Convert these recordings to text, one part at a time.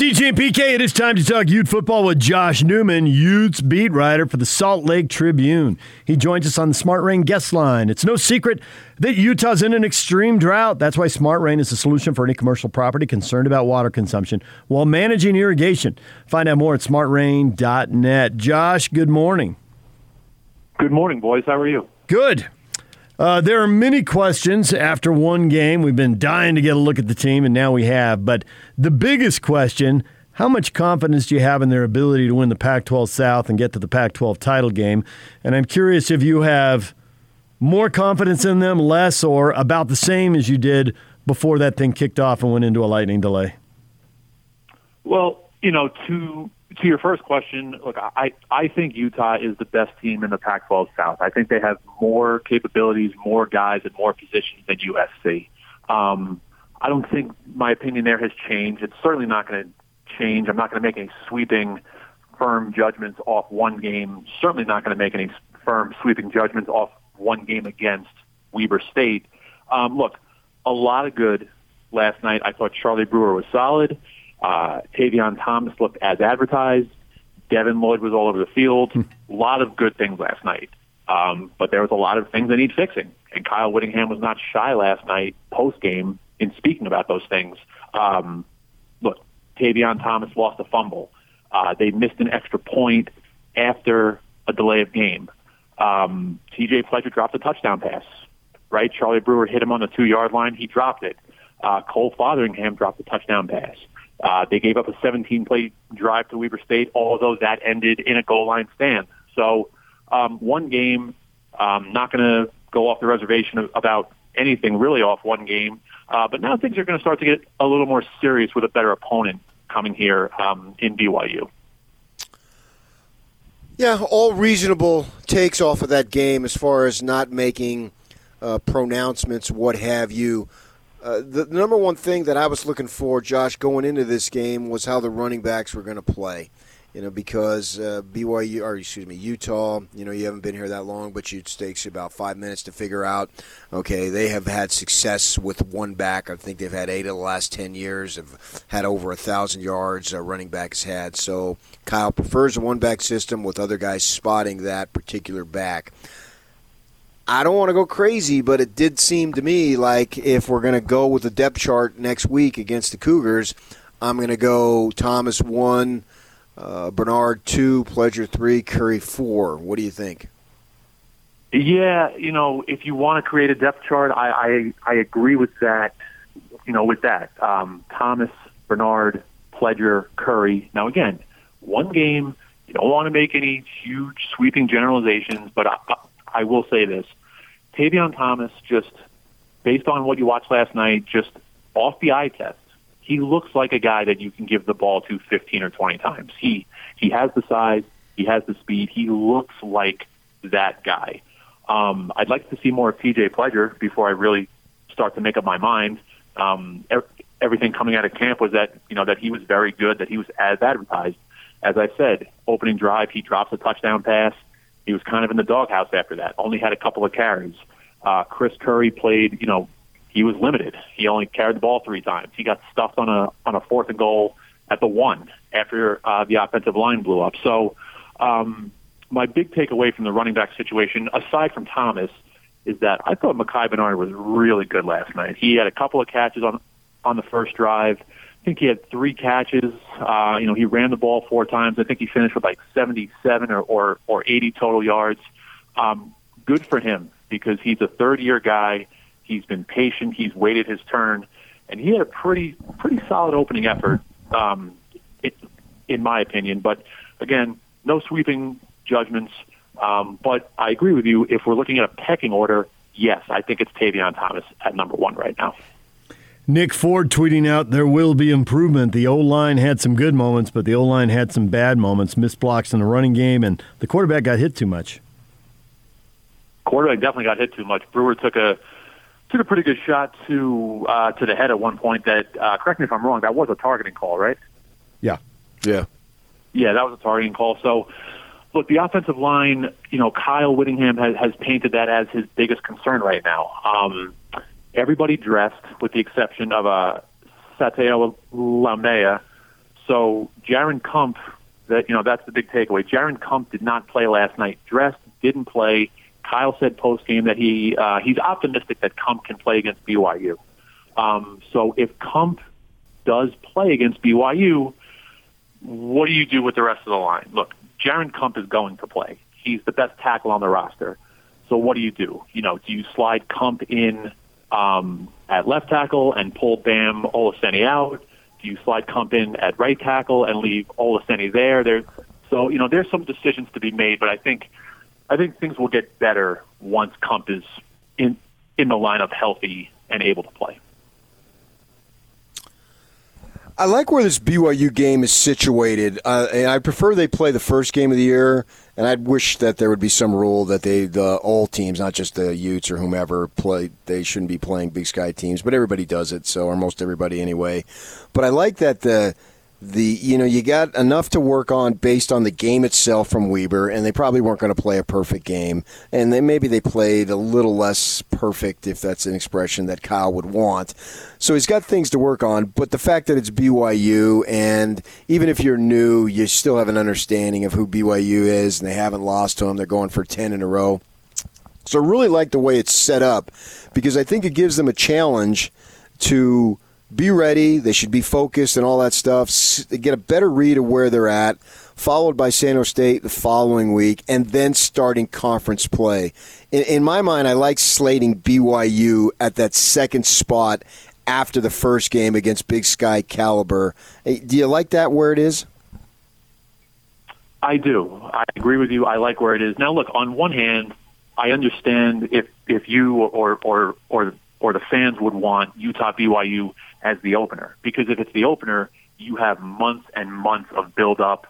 DJ and PK, it is time to talk Ute football with Josh Newman, Utes beat writer for the Salt Lake Tribune. He joins us on the Smart Rain guest line. It's no secret that Utah's in an extreme drought. That's why Smart Rain is a solution for any commercial property concerned about water consumption while managing irrigation. Find out more at smartrain.net. Josh, good morning. Good morning, boys. How are you? Good. Uh, there are many questions after one game. We've been dying to get a look at the team, and now we have. But the biggest question how much confidence do you have in their ability to win the Pac 12 South and get to the Pac 12 title game? And I'm curious if you have more confidence in them, less, or about the same as you did before that thing kicked off and went into a lightning delay. Well, you know, to to your first question, look, I, I think Utah is the best team in the Pac-12 South. I think they have more capabilities, more guys at more positions than USC. Um, I don't think my opinion there has changed. It's certainly not going to change. I'm not going to make any sweeping, firm judgments off one game. Certainly not going to make any firm, sweeping judgments off one game against Weber State. Um, look, a lot of good last night. I thought Charlie Brewer was solid. Uh, Tavion Thomas looked as advertised. Devin Lloyd was all over the field. Hmm. a lot of good things last night. Um, but there was a lot of things that need fixing. And Kyle Whittingham was not shy last night post game in speaking about those things. Um, look, Tavion Thomas lost a fumble. Uh, they missed an extra point after a delay of game. Um, TJ Pledger dropped a touchdown pass, right? Charlie Brewer hit him on the two yard line. He dropped it. Uh, Cole Fotheringham dropped a touchdown pass. Uh, they gave up a 17 play drive to Weber State. although that ended in a goal line stand. So um, one game, um, not going to go off the reservation about anything really off one game. Uh, but now things are going to start to get a little more serious with a better opponent coming here um, in BYU. Yeah, all reasonable takes off of that game as far as not making uh, pronouncements, what have you. Uh, the number one thing that I was looking for, Josh, going into this game was how the running backs were going to play. You know, because uh, BYU, or excuse me, Utah, you know, you haven't been here that long, but it takes about five minutes to figure out. Okay, they have had success with one back. I think they've had eight of the last ten years. Have had over a thousand yards. Uh, running backs had. So Kyle prefers a one back system with other guys spotting that particular back. I don't want to go crazy, but it did seem to me like if we're going to go with the depth chart next week against the Cougars, I'm going to go Thomas one, uh, Bernard two, Pledger three, Curry four. What do you think? Yeah, you know, if you want to create a depth chart, I I, I agree with that. You know, with that, um, Thomas, Bernard, Pledger, Curry. Now again, one game. You don't want to make any huge sweeping generalizations, but I, I will say this: Tavion Thomas, just based on what you watched last night, just off the eye test, he looks like a guy that you can give the ball to 15 or 20 times. He he has the size, he has the speed, he looks like that guy. Um, I'd like to see more of TJ Pledger before I really start to make up my mind. Um, everything coming out of camp was that you know that he was very good, that he was as advertised. As I said, opening drive, he drops a touchdown pass. He was kind of in the doghouse after that. Only had a couple of carries. Uh, Chris Curry played, you know, he was limited. He only carried the ball three times. He got stuffed on a on a fourth and goal at the one after uh, the offensive line blew up. So, um, my big takeaway from the running back situation, aside from Thomas, is that I thought Micah Bernard was really good last night. He had a couple of catches on on the first drive. I think he had three catches. Uh, you know, he ran the ball four times. I think he finished with like 77 or, or, or 80 total yards. Um, good for him because he's a third year guy. He's been patient. He's waited his turn, and he had a pretty pretty solid opening effort, um, it, in my opinion. But again, no sweeping judgments. Um, but I agree with you. If we're looking at a pecking order, yes, I think it's Tavion Thomas at number one right now. Nick Ford tweeting out there will be improvement. The O line had some good moments, but the O line had some bad moments, missed blocks in the running game, and the quarterback got hit too much. Quarterback definitely got hit too much. Brewer took a took a pretty good shot to uh, to the head at one point. That uh, correct me if I'm wrong. That was a targeting call, right? Yeah, yeah, yeah. That was a targeting call. So, look, the offensive line. You know, Kyle Whittingham has, has painted that as his biggest concern right now. Um, everybody dressed with the exception of uh, Sataoa Laumea. So Jaren Kump, that you know, that's the big takeaway. Jaren Kump did not play last night. Dressed, didn't play. Kyle said post game that he uh, he's optimistic that Kump can play against BYU. Um, so if Kump does play against BYU, what do you do with the rest of the line? Look, Jaren Kump is going to play. He's the best tackle on the roster. So what do you do? You know, do you slide Kump in um, at left tackle and pull Bam Olaseni out? Do you slide Kump in at right tackle and leave Olaseni there? There, so you know, there's some decisions to be made, but I think I think things will get better once Kump is in in the lineup, healthy and able to play. I like where this BYU game is situated. Uh, and I prefer they play the first game of the year, and I'd wish that there would be some rule that they, the all teams, not just the Utes or whomever, play. They shouldn't be playing Big Sky teams, but everybody does it, so or most everybody anyway. But I like that the the you know you got enough to work on based on the game itself from Weber, and they probably weren't going to play a perfect game, and then maybe they played a little less perfect, if that's an expression that Kyle would want. So he's got things to work on, but the fact that it's BYU, and even if you're new, you still have an understanding of who BYU is, and they haven't lost to them. They're going for ten in a row. So I really like the way it's set up because I think it gives them a challenge to be ready. They should be focused and all that stuff. Get a better read of where they're at, followed by San Jose State the following week, and then starting conference play. In, in my mind, I like slating BYU at that second spot after the first game against Big Sky Caliber. Do you like that where it is? I do. I agree with you. I like where it is. Now, look, on one hand, I understand if if you or or or or the fans would want Utah BYU as the opener. Because if it's the opener, you have months and months of build up.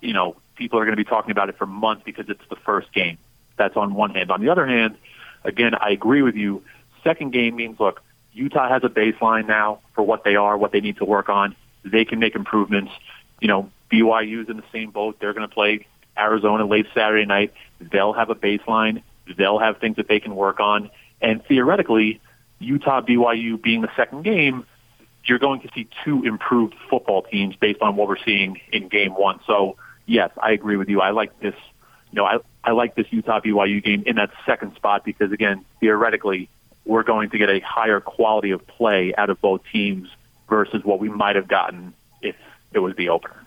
You know, people are going to be talking about it for months because it's the first game. That's on one hand. On the other hand, again, I agree with you. Second game means, look, Utah has a baseline now for what they are, what they need to work on. They can make improvements. You know, BYU's in the same boat. They're going to play Arizona late Saturday night. They'll have a baseline. They'll have things that they can work on. And theoretically, Utah BYU being the second game, you're going to see two improved football teams based on what we're seeing in game one. So yes, I agree with you. I like this, you know, I, I like this Utah BYU game in that second spot because again, theoretically, we're going to get a higher quality of play out of both teams versus what we might have gotten if it was the opener.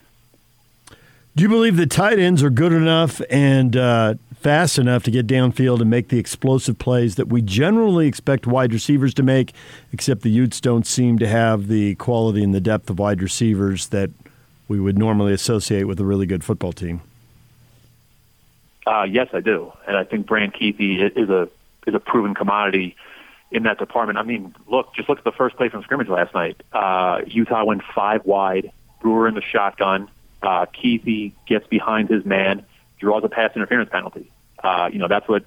Do you believe the tight ends are good enough and uh, fast enough to get downfield and make the explosive plays that we generally expect wide receivers to make, except the Utes don't seem to have the quality and the depth of wide receivers that we would normally associate with a really good football team? Uh, yes, I do, and I think Brant Kuithe is a is a proven commodity in that department. I mean, look, just look at the first play from scrimmage last night. Uh, Utah went five wide, Brewer in the shotgun uh, Kuithe gets behind his man, draws a pass interference penalty. Uh, you know, that's what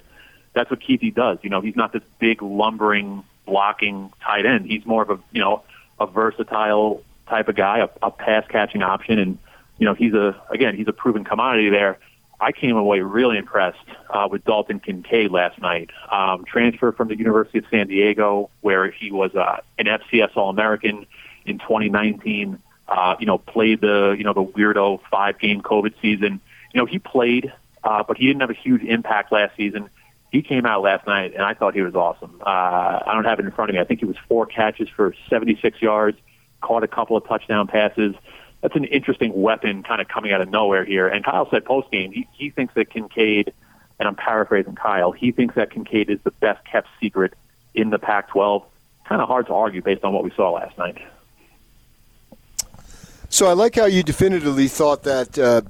that's what Kuithe does. You know, he's not this big lumbering blocking tight end. He's more of a you know a versatile type of guy, a, a pass catching option, and you know he's a again he's a proven commodity there. I came away really impressed uh, with Dalton Kincaid last night. Um, transfer from the University of San Diego, where he was uh, an FCS All American in 2019 uh, you know, played the, you know, the weirdo five game COVID season. You know, he played, uh, but he didn't have a huge impact last season. He came out last night and I thought he was awesome. Uh, I don't have it in front of me. I think he was four catches for 76 yards, caught a couple of touchdown passes. That's an interesting weapon kind of coming out of nowhere here. And Kyle said post game, he, he thinks that Kincaid, and I'm paraphrasing Kyle, he thinks that Kincaid is the best kept secret in the Pac 12. Kind of hard to argue based on what we saw last night. So I like how you definitively thought that uh,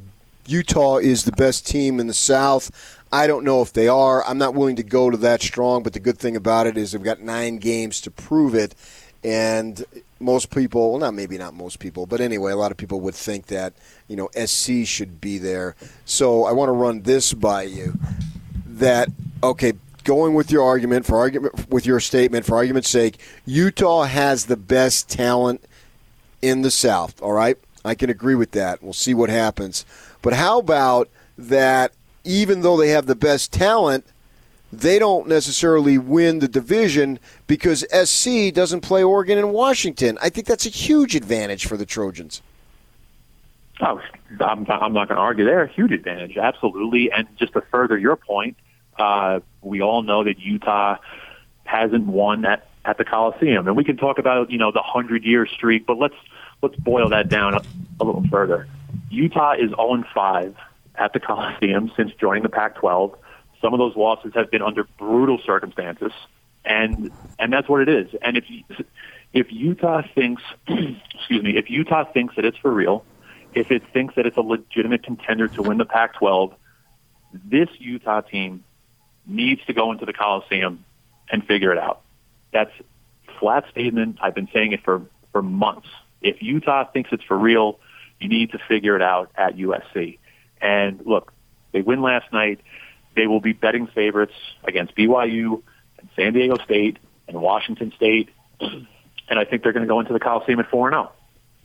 Utah is the best team in the South. I don't know if they are. I'm not willing to go to that strong, but the good thing about it is they've got nine games to prove it. And most people, well, not maybe not most people, but anyway, a lot of people would think that you know SC should be there. So I want to run this by you. That okay, going with your argument for argument with your statement for argument's sake, Utah has the best talent in the South, all right? I can agree with that. We'll see what happens. But how about that even though they have the best talent, they don't necessarily win the division because SC doesn't play Oregon and Washington. I think that's a huge advantage for the Trojans. Oh, I'm, I'm not going to argue there. Huge advantage, absolutely. And just to further your point, uh, we all know that Utah hasn't won at, at the Coliseum, and we can talk about you know the hundred year streak, but let's let's boil that down a, a little further. Utah is 0 5 at the Coliseum since joining the Pac-12. Some of those losses have been under brutal circumstances, and and that's what it is. And if if Utah thinks, excuse me, if Utah thinks that it's for real, if it thinks that it's a legitimate contender to win the Pac-12, this Utah team needs to go into the Coliseum and figure it out. That's flat statement. I've been saying it for for months. If Utah thinks it's for real, you need to figure it out at USC. And look, they win last night. They will be betting favorites against BYU and San Diego State and Washington State. And I think they're going to go into the Coliseum at 4 0.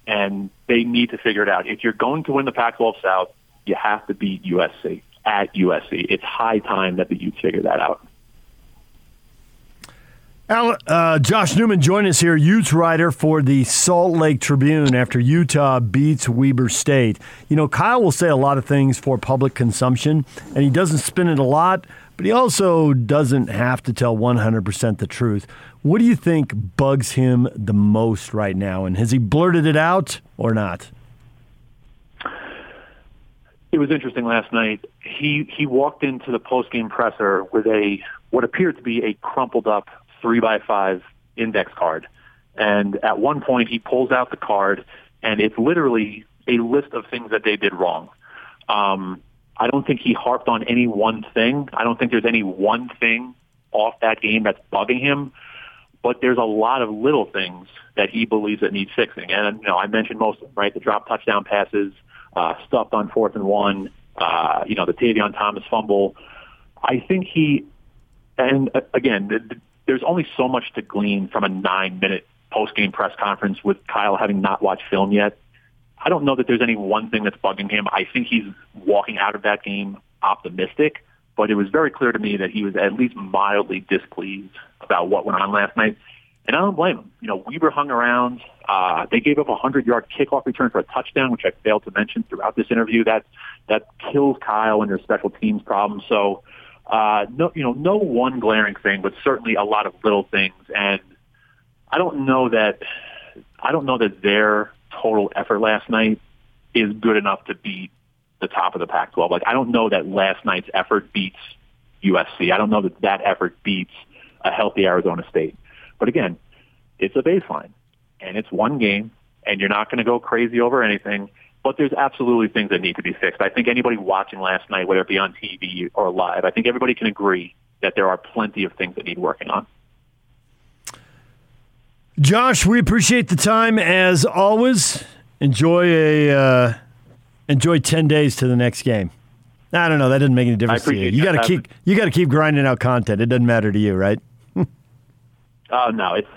And they need to figure it out. If you're going to win the Pac 12 South, you have to beat USC at USC. It's high time that the Utes figure that out. Uh, Josh Newman joined us here, Utes writer for the Salt Lake Tribune after Utah beats Weber State. You know, Kyle will say a lot of things for public consumption, and he doesn't spin it a lot, but he also doesn't have to tell 100% the truth. What do you think bugs him the most right now, and has he blurted it out or not? It was interesting last night. He he walked into the post game presser with a what appeared to be a crumpled up three by five index card. And at one point, he pulls out the card, and it's literally a list of things that they did wrong. Um, I don't think he harped on any one thing. I don't think there's any one thing off that game that's bugging him. But there's a lot of little things that he believes that need fixing. And you know, I mentioned most of them, right? The drop touchdown passes, uh, stuffed on fourth and one, uh, you know, the Tavion Thomas fumble. I think he, and uh, again, there's only so much to glean from a nine minute post game press conference with Kyle having not watched film yet. I don't know that there's any one thing that's bugging him. I think he's walking out of that game optimistic, but it was very clear to me that he was at least mildly displeased about what went on last night. And I don't blame him. You know, Weber hung around. Uh, they gave up a hundred yard kickoff return for a touchdown, which I failed to mention throughout this interview. That that kills Kyle and their special teams problems. So uh, no, you know, no one glaring thing, but certainly a lot of little things. And I don't know that I don't know that their total effort last night is good enough to beat the top of the Pac-12. Like I don't know that last night's effort beats USC. I don't know that that effort beats a healthy Arizona State. But again, it's a baseline, and it's one game, and you're not going to go crazy over anything. But there's absolutely things that need to be fixed. I think anybody watching last night, whether it be on TV or live, I think everybody can agree that there are plenty of things that need working on. Josh, we appreciate the time as always. Enjoy a uh, enjoy ten days to the next game. I don't know. That doesn't make any difference to you. You got to keep you got to keep grinding out content. It doesn't matter to you, right? Oh no, it's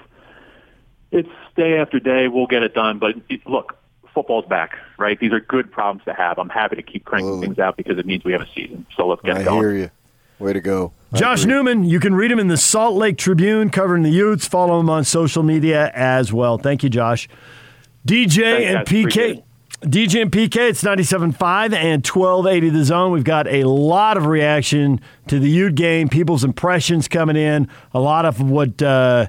it's day after day. We'll get it done. But it, look, football's back, right? These are good problems to have. I'm happy to keep cranking things out because it means we have a season. So let's get I going. I hear you. Way to go. Josh. Newman, you can read him in the Salt Lake Tribune covering the Utes. Follow him on social media as well. Thank you, Josh. DJ Thanks, and PK. DJ and PK, it's 97.5 and 1280 The Zone. We've got a lot of reaction to the Ute game, people's impressions coming in, a lot of what uh,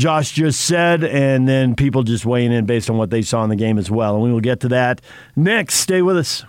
Josh just said, and then people just weighing in based on what they saw in the game as well. And we will get to that next. Stay with us.